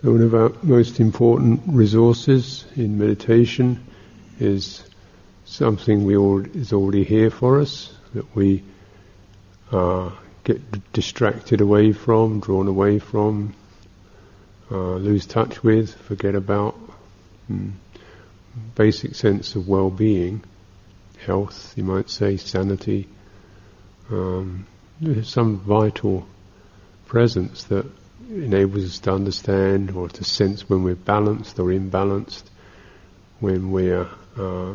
So one of our most important resources in meditation is something we all is already here for us that we uh, get distracted away from, drawn away from, uh, lose touch with, forget about. Mm. Basic sense of well-being, health, you might say, sanity. Um, some vital presence that enables us to understand or to sense when we're balanced or imbalanced, when we're uh,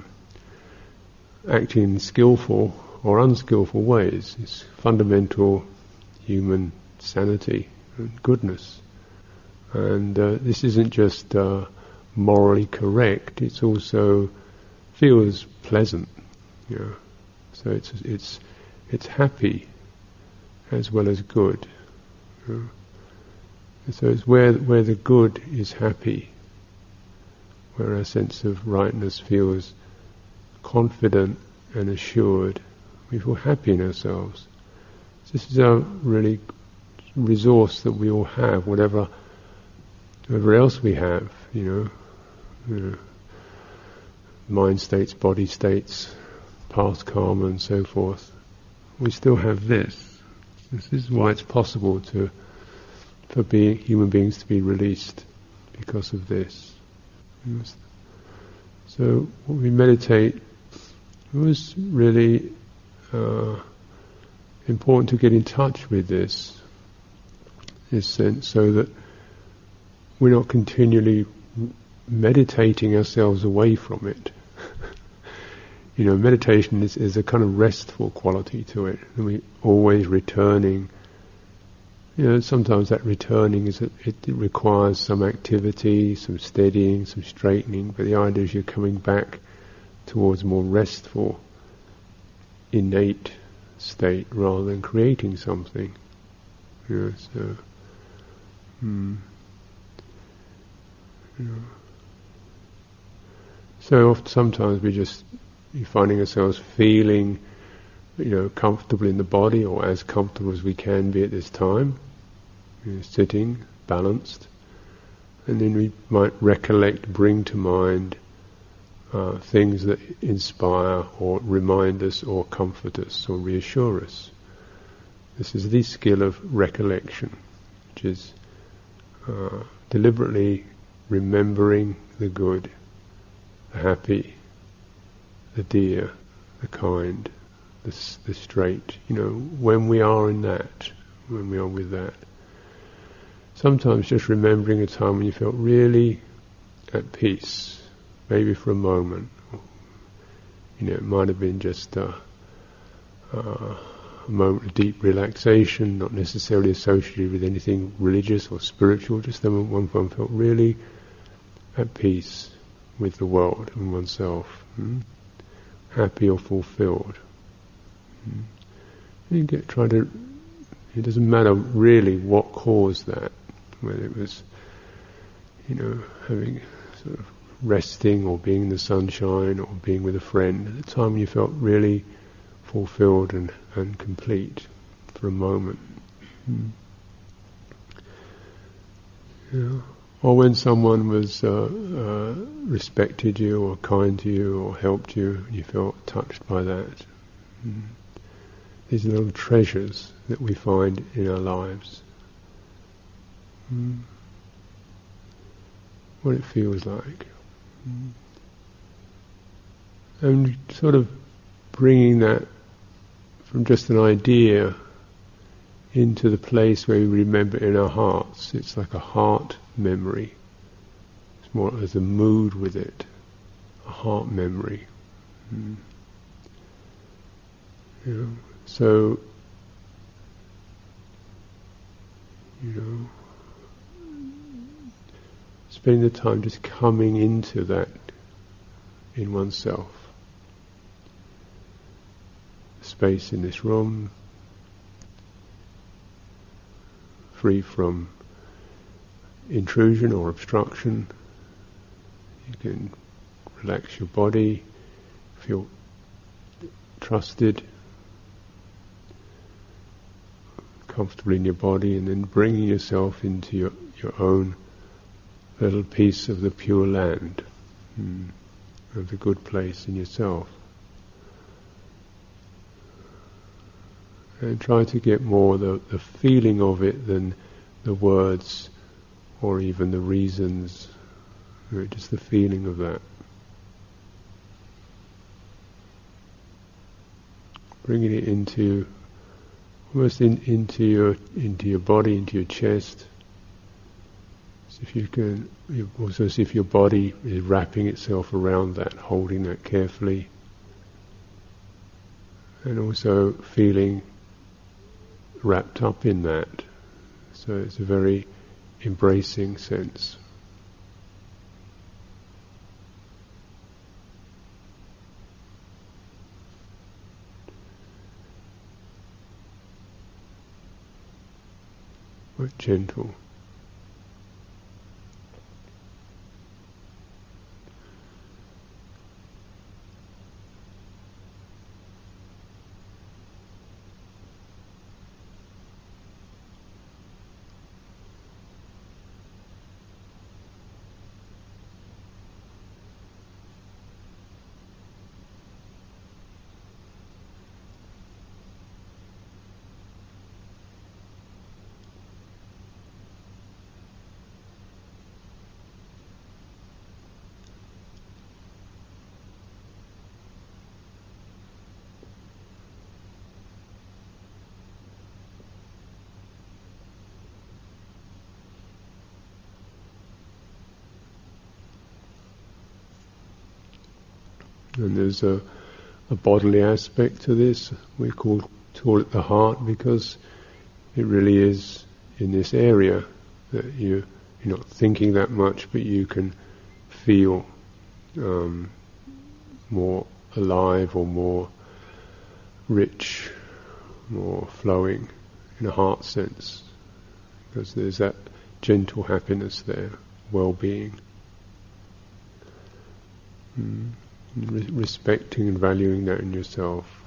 acting in skillful or unskillful ways. It's fundamental human sanity and goodness. And uh, this isn't just uh, morally correct; it's also feels pleasant. You know? So it's it's it's happy as well as good. You know? So it's where where the good is happy, where our sense of rightness feels confident and assured. We feel happy in ourselves. This is a really resource that we all have, whatever whatever else we have, you know, you know mind states, body states, past karma and so forth. We still have this. This is why it's possible to for being, human beings to be released because of this. So when we meditate, it was really uh, important to get in touch with this, this sense, so that we're not continually meditating ourselves away from it. you know, meditation is, is a kind of restful quality to it, and we always returning you know, sometimes that returning is it, it requires some activity, some steadying, some straightening, but the idea is you're coming back towards a more restful, innate state rather than creating something. You know, so, hmm. you know. So often, sometimes we just you're finding ourselves feeling you know, comfortable in the body or as comfortable as we can be at this time, sitting, balanced. And then we might recollect, bring to mind uh, things that inspire or remind us or comfort us or reassure us. This is the skill of recollection, which is uh, deliberately remembering the good, the happy, the dear, the kind, the, the straight, you know, when we are in that, when we are with that. Sometimes just remembering a time when you felt really at peace, maybe for a moment. You know, it might have been just a, a moment of deep relaxation, not necessarily associated with anything religious or spiritual, just the moment when one felt really at peace with the world and oneself, hmm? happy or fulfilled. Hmm? You get try to. It doesn't matter really what caused that, whether it was, you know, having sort of resting or being in the sunshine or being with a friend. At the time when you felt really fulfilled and, and complete for a moment. Hmm. or when someone was uh, uh, respected you or kind to you or helped you, and you felt touched by that. Hmm these little treasures that we find in our lives. Mm. What it feels like. Mm. And sort of bringing that from just an idea into the place where we remember in our hearts. It's like a heart memory. It's more as a mood with it, a heart memory. Mm. You know, so, you know, spending the time just coming into that in oneself. Space in this room, free from intrusion or obstruction. You can relax your body, feel trusted. comfortably in your body and then bringing yourself into your, your own little piece of the pure land, mm, of the good place in yourself. And try to get more the, the feeling of it than the words or even the reasons, just the feeling of that. Bringing it into almost in, into your into your body, into your chest. So if you can, also if your body is wrapping itself around that, holding that carefully, and also feeling wrapped up in that. So it's a very embracing sense. But gentle. And there's a, a bodily aspect to this. We call, call it the heart because it really is in this area that you, you're not thinking that much, but you can feel um, more alive or more rich, more flowing in a heart sense, because there's that gentle happiness there, well-being. Mm respecting and valuing that in yourself.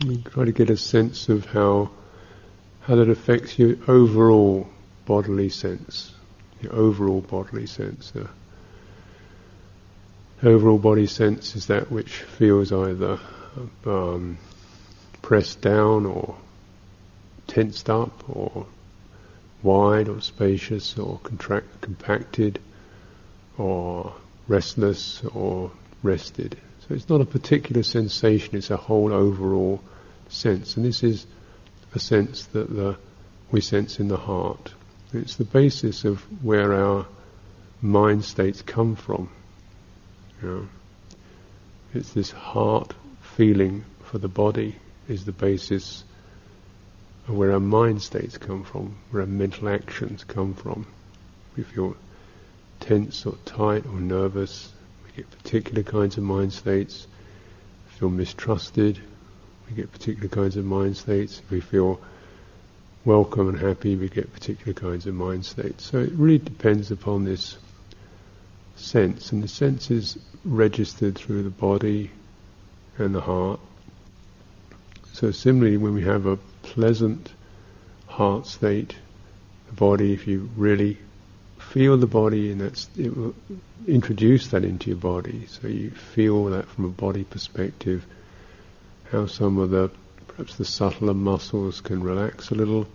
Try to get a sense of how how that affects your overall bodily sense, your overall bodily sense. The overall body sense is that which feels either um, pressed down or tensed up or wide or spacious or contract, compacted or restless or rested. So it's not a particular sensation, it's a whole overall sense. And this is a sense that the, we sense in the heart. It's the basis of where our mind states come from. You know, it's this heart feeling for the body is the basis of where our mind states come from, where our mental actions come from. We feel tense or tight or nervous, get particular kinds of mind states. Feel mistrusted, we get particular kinds of mind states. If we feel welcome and happy, we get particular kinds of mind states. So it really depends upon this sense, and the sense is registered through the body and the heart. So similarly, when we have a pleasant heart state, the body, if you really feel the body, and that's it will introduce that into your body. So you feel that from a body perspective, how some of the perhaps the subtler muscles can relax a little.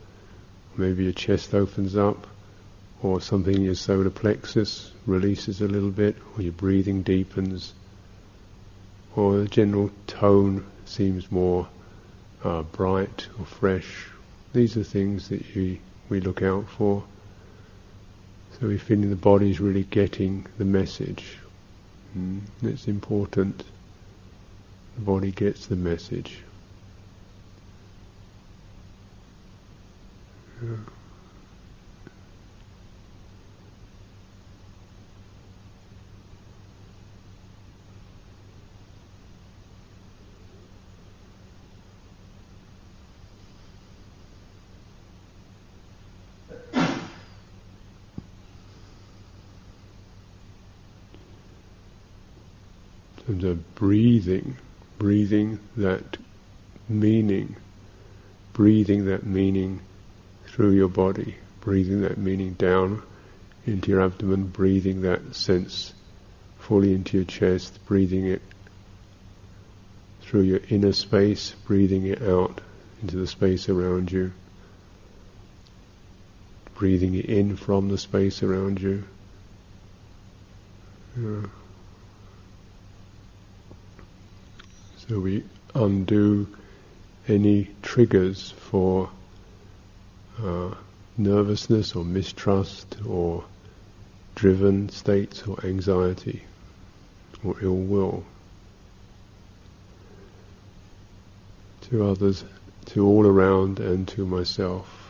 Maybe your chest opens up, or something in your solar plexus releases a little bit, or your breathing deepens, or the general tone seems more uh, bright or fresh. These are things that you, we look out for. So we're feeling the body's really getting the message. Mm. It's important. The body gets the message. Yeah. terms of breathing, breathing that meaning, breathing that meaning through your body, breathing that meaning down into your abdomen, breathing that sense fully into your chest, breathing it through your inner space, breathing it out into the space around you, breathing it in from the space around you. Yeah. So we undo any triggers for uh, nervousness or mistrust or driven states or anxiety or ill will to others, to all around and to myself.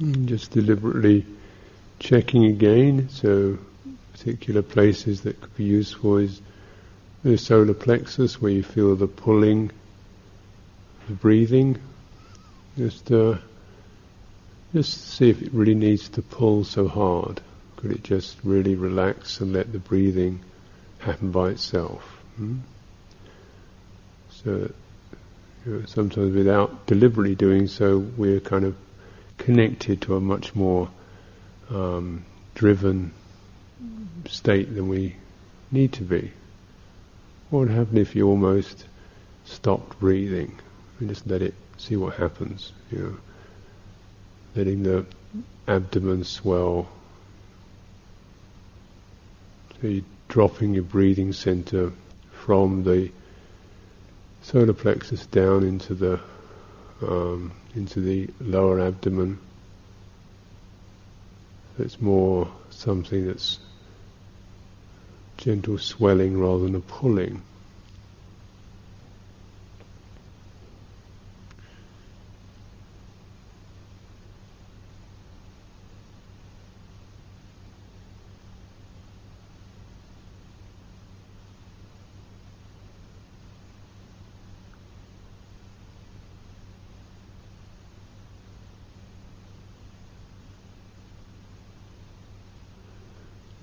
Mm, just deliberately checking again. So, particular places that could be useful is the solar plexus, where you feel the pulling, the breathing. Just, uh, just see if it really needs to pull so hard. Could it just really relax and let the breathing happen by itself? Hmm? So, you know, sometimes without deliberately doing so, we're kind of connected to a much more um, driven state than we need to be. What would happen if you almost stopped breathing and just let it see what happens? You know, letting the abdomen swell. So you're dropping your breathing center from the solar plexus down into the um, into the lower abdomen. It's more something that's gentle swelling rather than a pulling.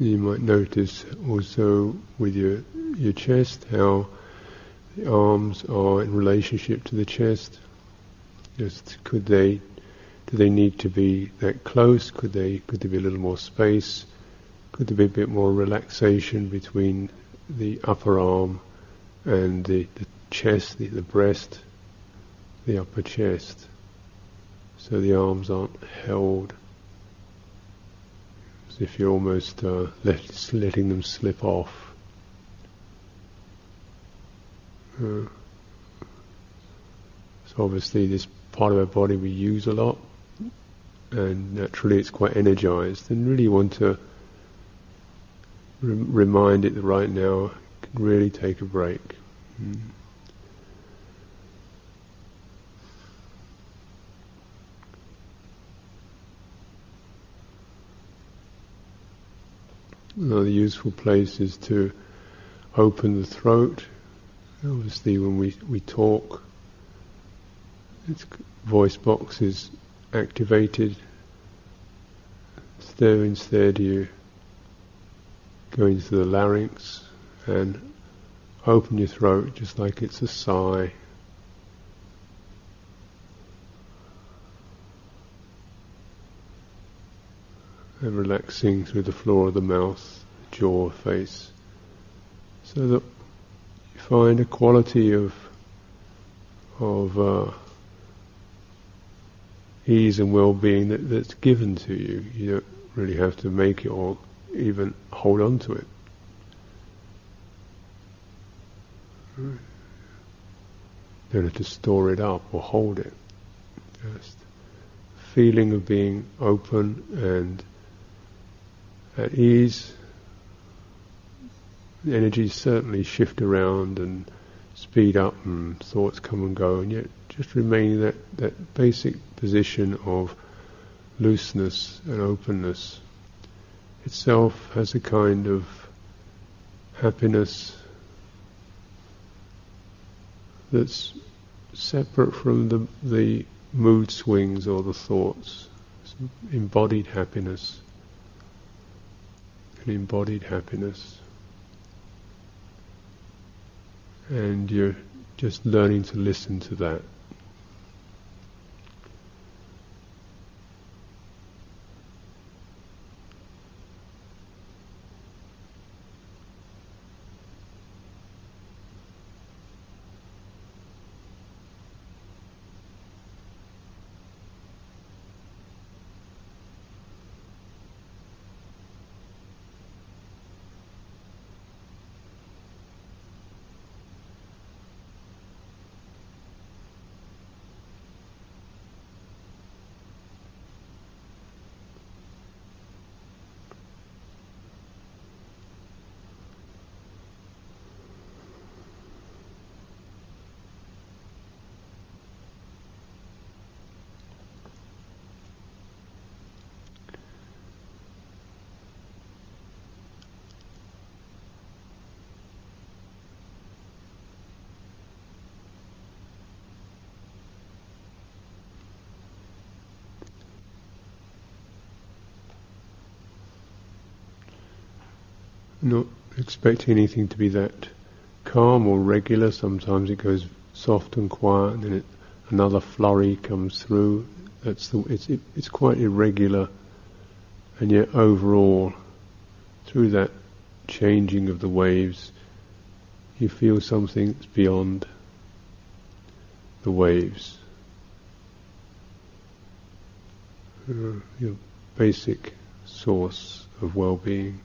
You might notice also with your your chest how the arms are in relationship to the chest. Just could they do they need to be that close? Could they could there be a little more space? Could there be a bit more relaxation between the upper arm and the, the chest, the, the breast, the upper chest? So the arms aren't held as if you're almost uh, let, letting them slip off. Uh, so obviously this part of our body we use a lot and naturally it's quite energized and really want to re- remind it that right now can really take a break. Mm. Another useful place is to open the throat. Obviously, when we, we talk, its voice box is activated. There instead you go into the larynx and open your throat just like it's a sigh. And relaxing through the floor of the mouth, jaw, face, so that you find a quality of of uh, ease and well-being that, that's given to you. You don't really have to make it or even hold on to it. You don't have to store it up or hold it. Just feeling of being open and at ease, the energies certainly shift around and speed up and thoughts come and go, and yet just remaining that, that basic position of looseness and openness. Itself has a kind of happiness that's separate from the, the mood swings or the thoughts. It's embodied happiness an embodied happiness. And you're just learning to listen to that. Not expecting anything to be that calm or regular. Sometimes it goes soft and quiet, and then it, another flurry comes through. That's the, it's, it, it's quite irregular, and yet overall, through that changing of the waves, you feel something that's beyond the waves. Uh, your basic source of well-being.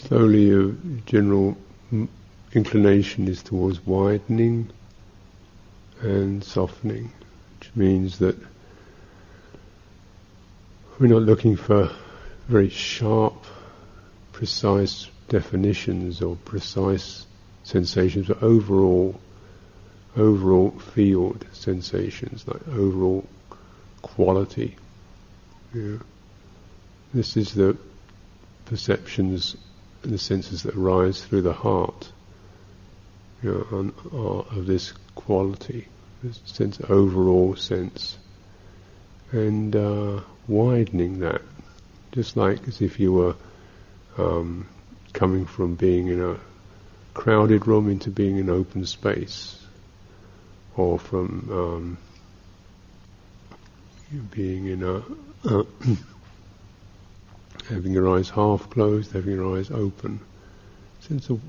Slowly a general inclination is towards widening and softening, which means that we're not looking for very sharp, precise definitions or precise sensations, but overall, overall field sensations, like overall quality. Yeah. This is the perceptions and the senses that arise through the heart you know, on, of this quality, this sense, overall sense, and uh, widening that, just like as if you were um, coming from being in a crowded room into being in open space, or from um, being in a having your eyes half closed, having your eyes open, sense of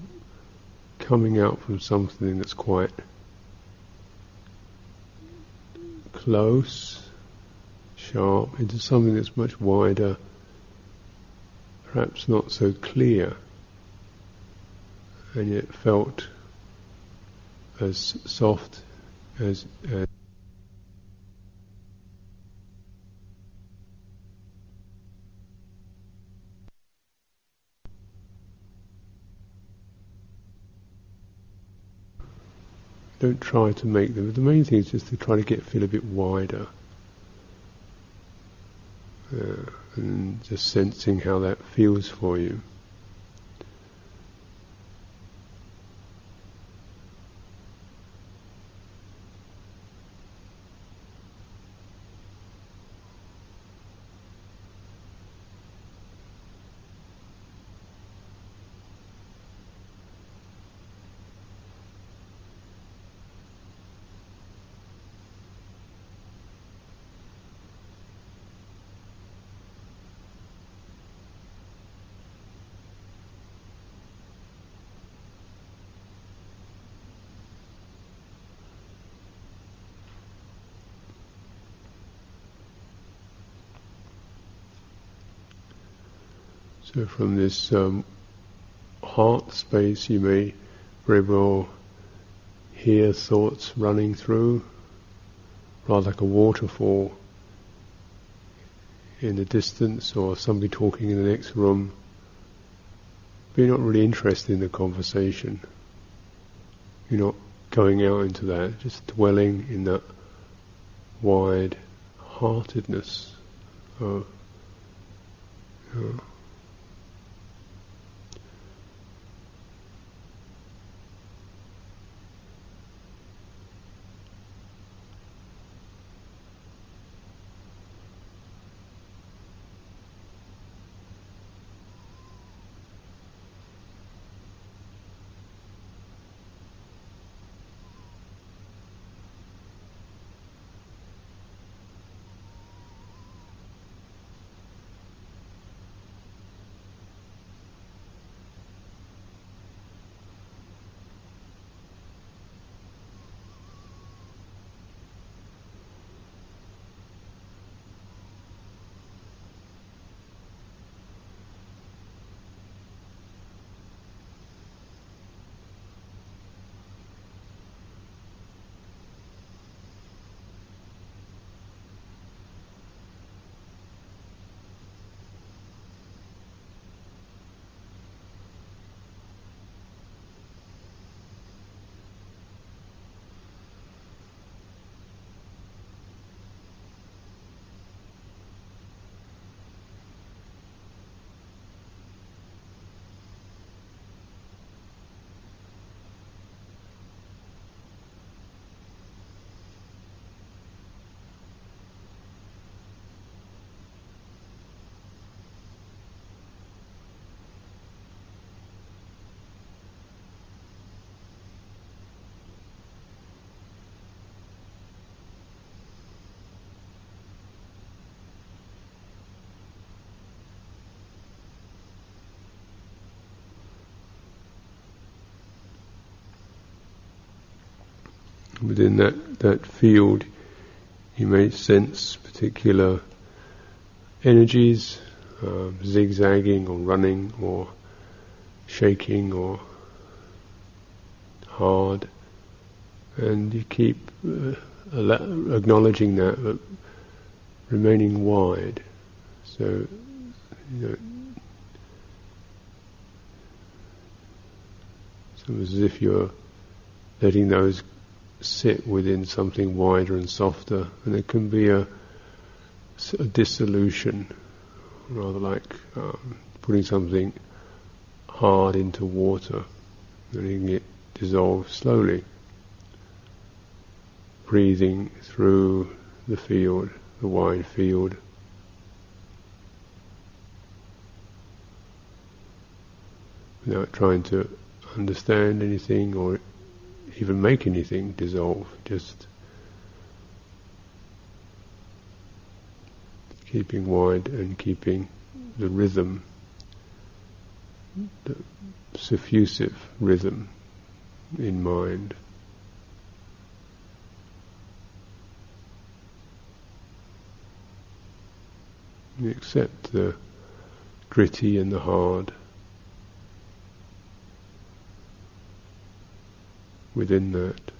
coming out from something that's quite close, sharp, into something that's much wider, perhaps not so clear, and yet felt as soft as, as Don't try to make them. The main thing is just to try to get feel a bit wider. Uh, and just sensing how that feels for you. So from this um, heart space, you may very well hear thoughts running through, rather like a waterfall in the distance, or somebody talking in the next room. But you're not really interested in the conversation. You're not going out into that, just dwelling in that wide heartedness. Of, within that, that field, you may sense particular energies, uh, zigzagging or running or shaking or hard, and you keep uh, acknowledging that, but remaining wide. So, you know, as if you're letting those sit within something wider and softer, and it can be a, a dissolution, rather like um, putting something hard into water, letting it dissolve slowly, breathing through the field, the wide field. Without trying to understand anything or even make anything dissolve, just keeping wide and keeping the rhythm, the suffusive rhythm in mind. You accept the gritty and the hard. Within that.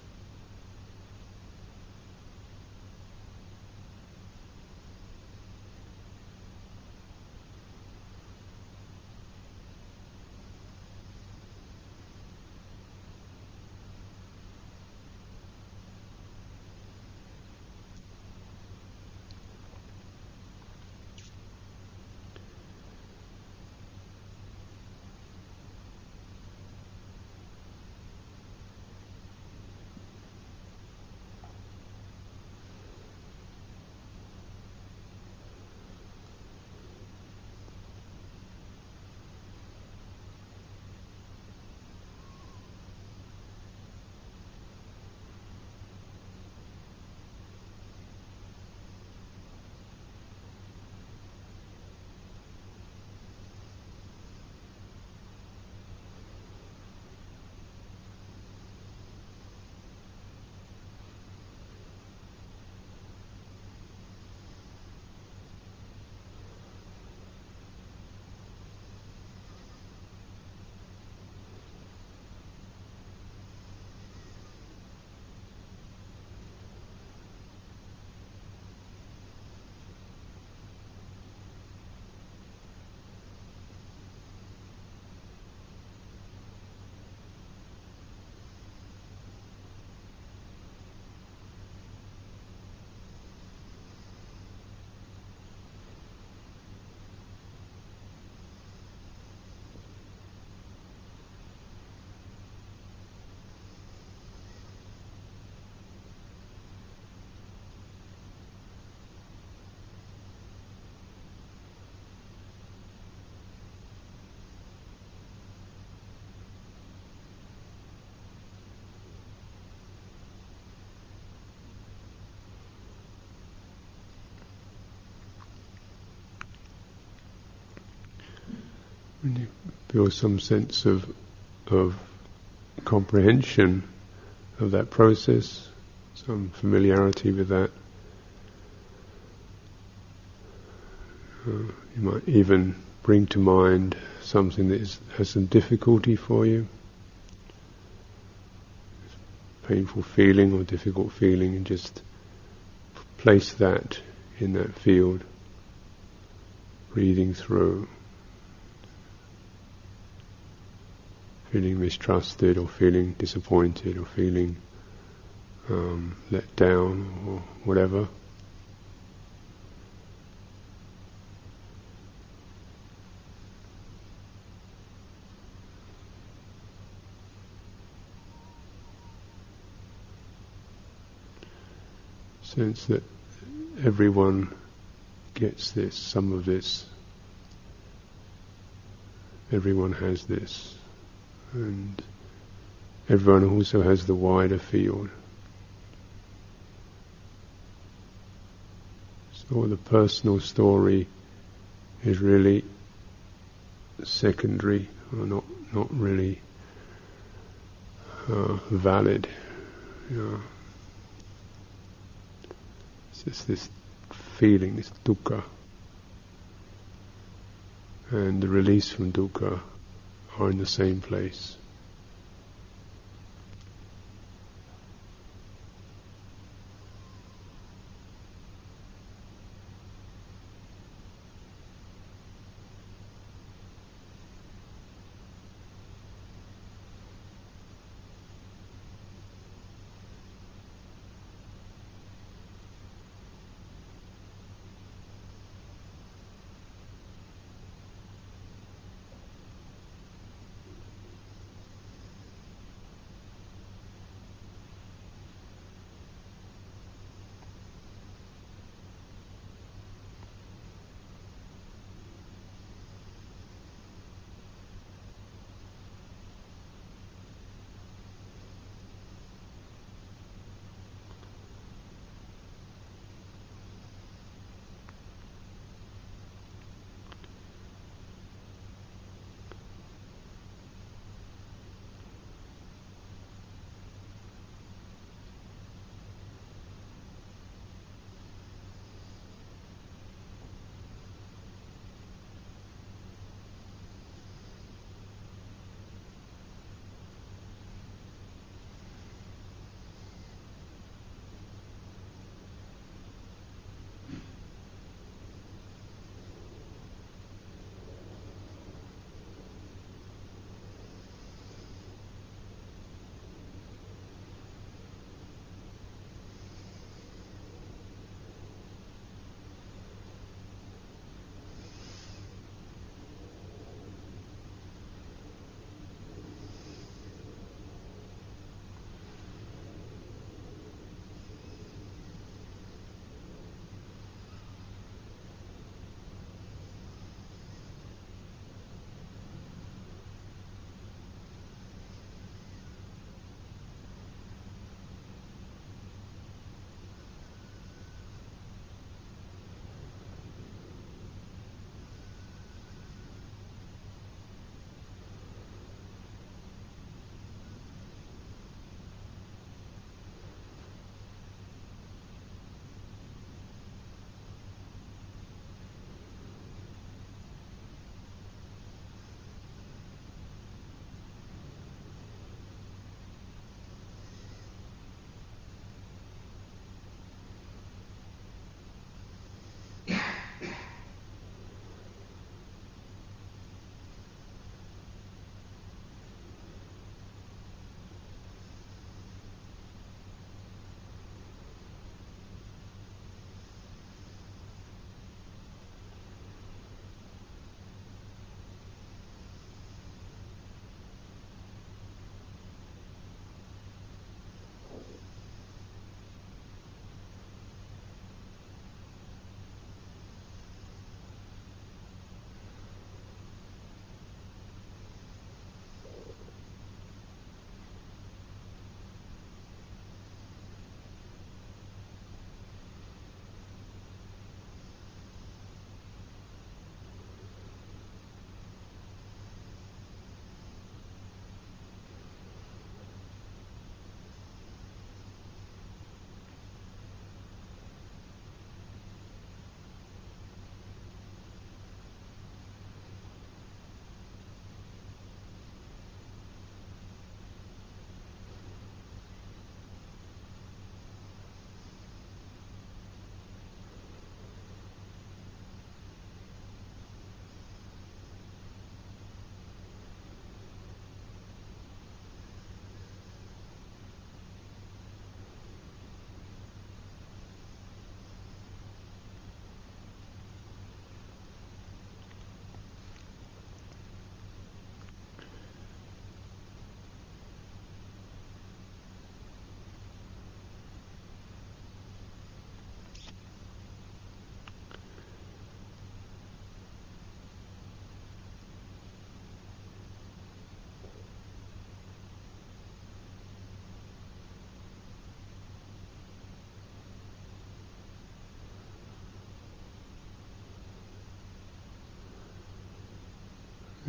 When you feel some sense of of comprehension of that process, some familiarity with that. Uh, you might even bring to mind something that is, has some difficulty for you, painful feeling or difficult feeling, and just place that in that field, breathing through. Feeling mistrusted or feeling disappointed or feeling um, let down or whatever. Sense that everyone gets this, some of this, everyone has this and everyone also has the wider field. So the personal story is really secondary or not not really uh, valid. It's just this feeling, this dukkha, and the release from dukkha are in the same place.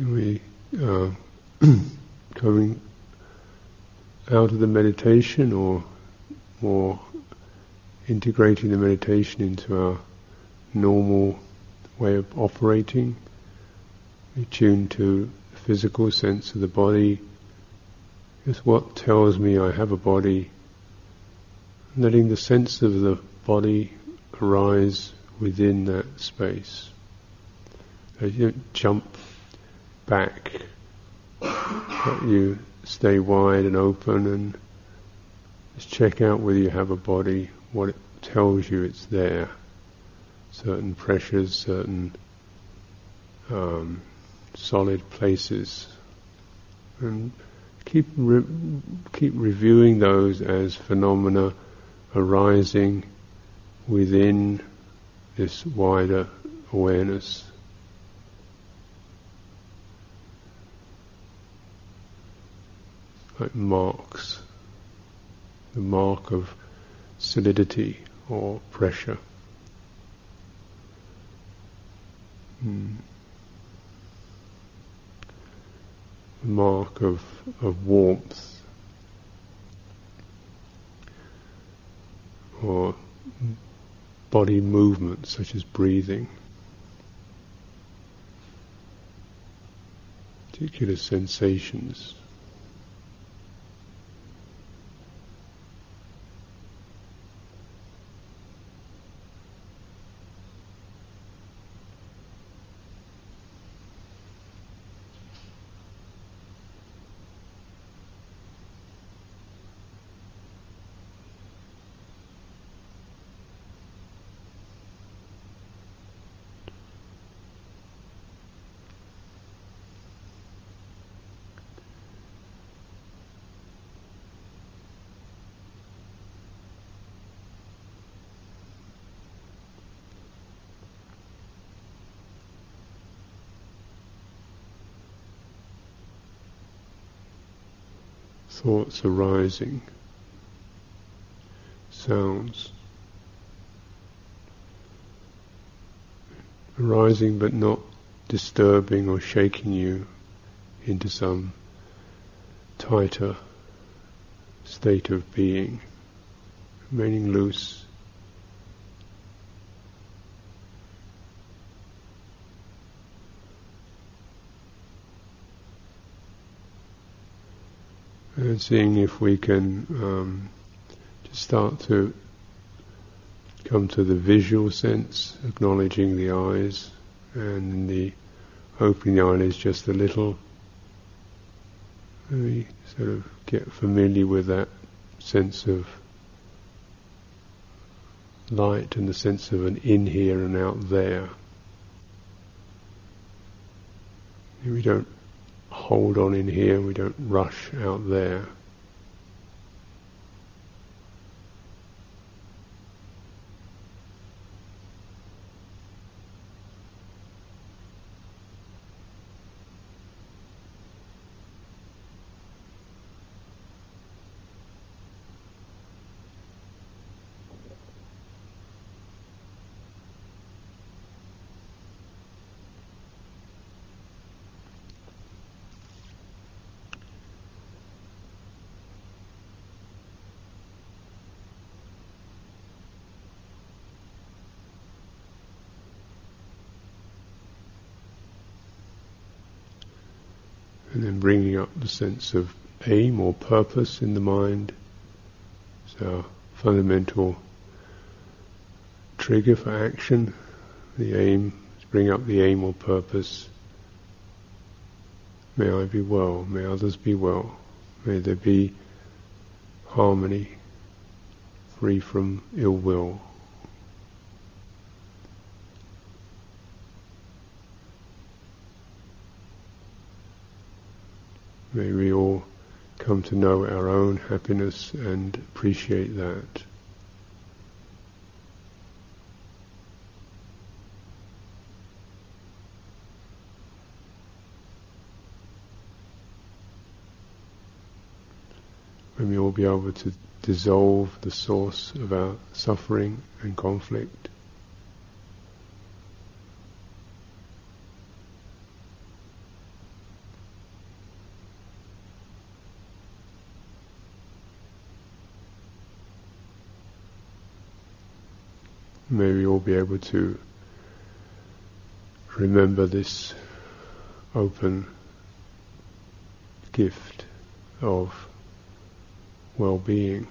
We uh, coming out of the meditation or more integrating the meditation into our normal way of operating. We tune to the physical sense of the body, just what tells me I have a body, letting the sense of the body arise within that space. You don't jump back, but you stay wide and open and just check out whether you have a body, what it tells you it's there. Certain pressures, certain um, solid places, and keep re- keep reviewing those as phenomena arising within this wider awareness. Like marks, the mark of solidity or pressure. Hmm. mark of, of warmth or body movement such as breathing, particular sensations. Thoughts arising, sounds arising but not disturbing or shaking you into some tighter state of being, remaining loose. And seeing if we can um, just start to come to the visual sense, acknowledging the eyes, and the opening the eyelids just a little. We sort of get familiar with that sense of light and the sense of an in here and out there. We don't hold on in here, we don't rush out there. Bringing up the sense of aim or purpose in the mind. So, fundamental trigger for action, the aim, bring up the aim or purpose. May I be well, may others be well, may there be harmony, free from ill will. May we all come to know our own happiness and appreciate that. May we all be able to dissolve the source of our suffering and conflict. be able to remember this open gift of well being.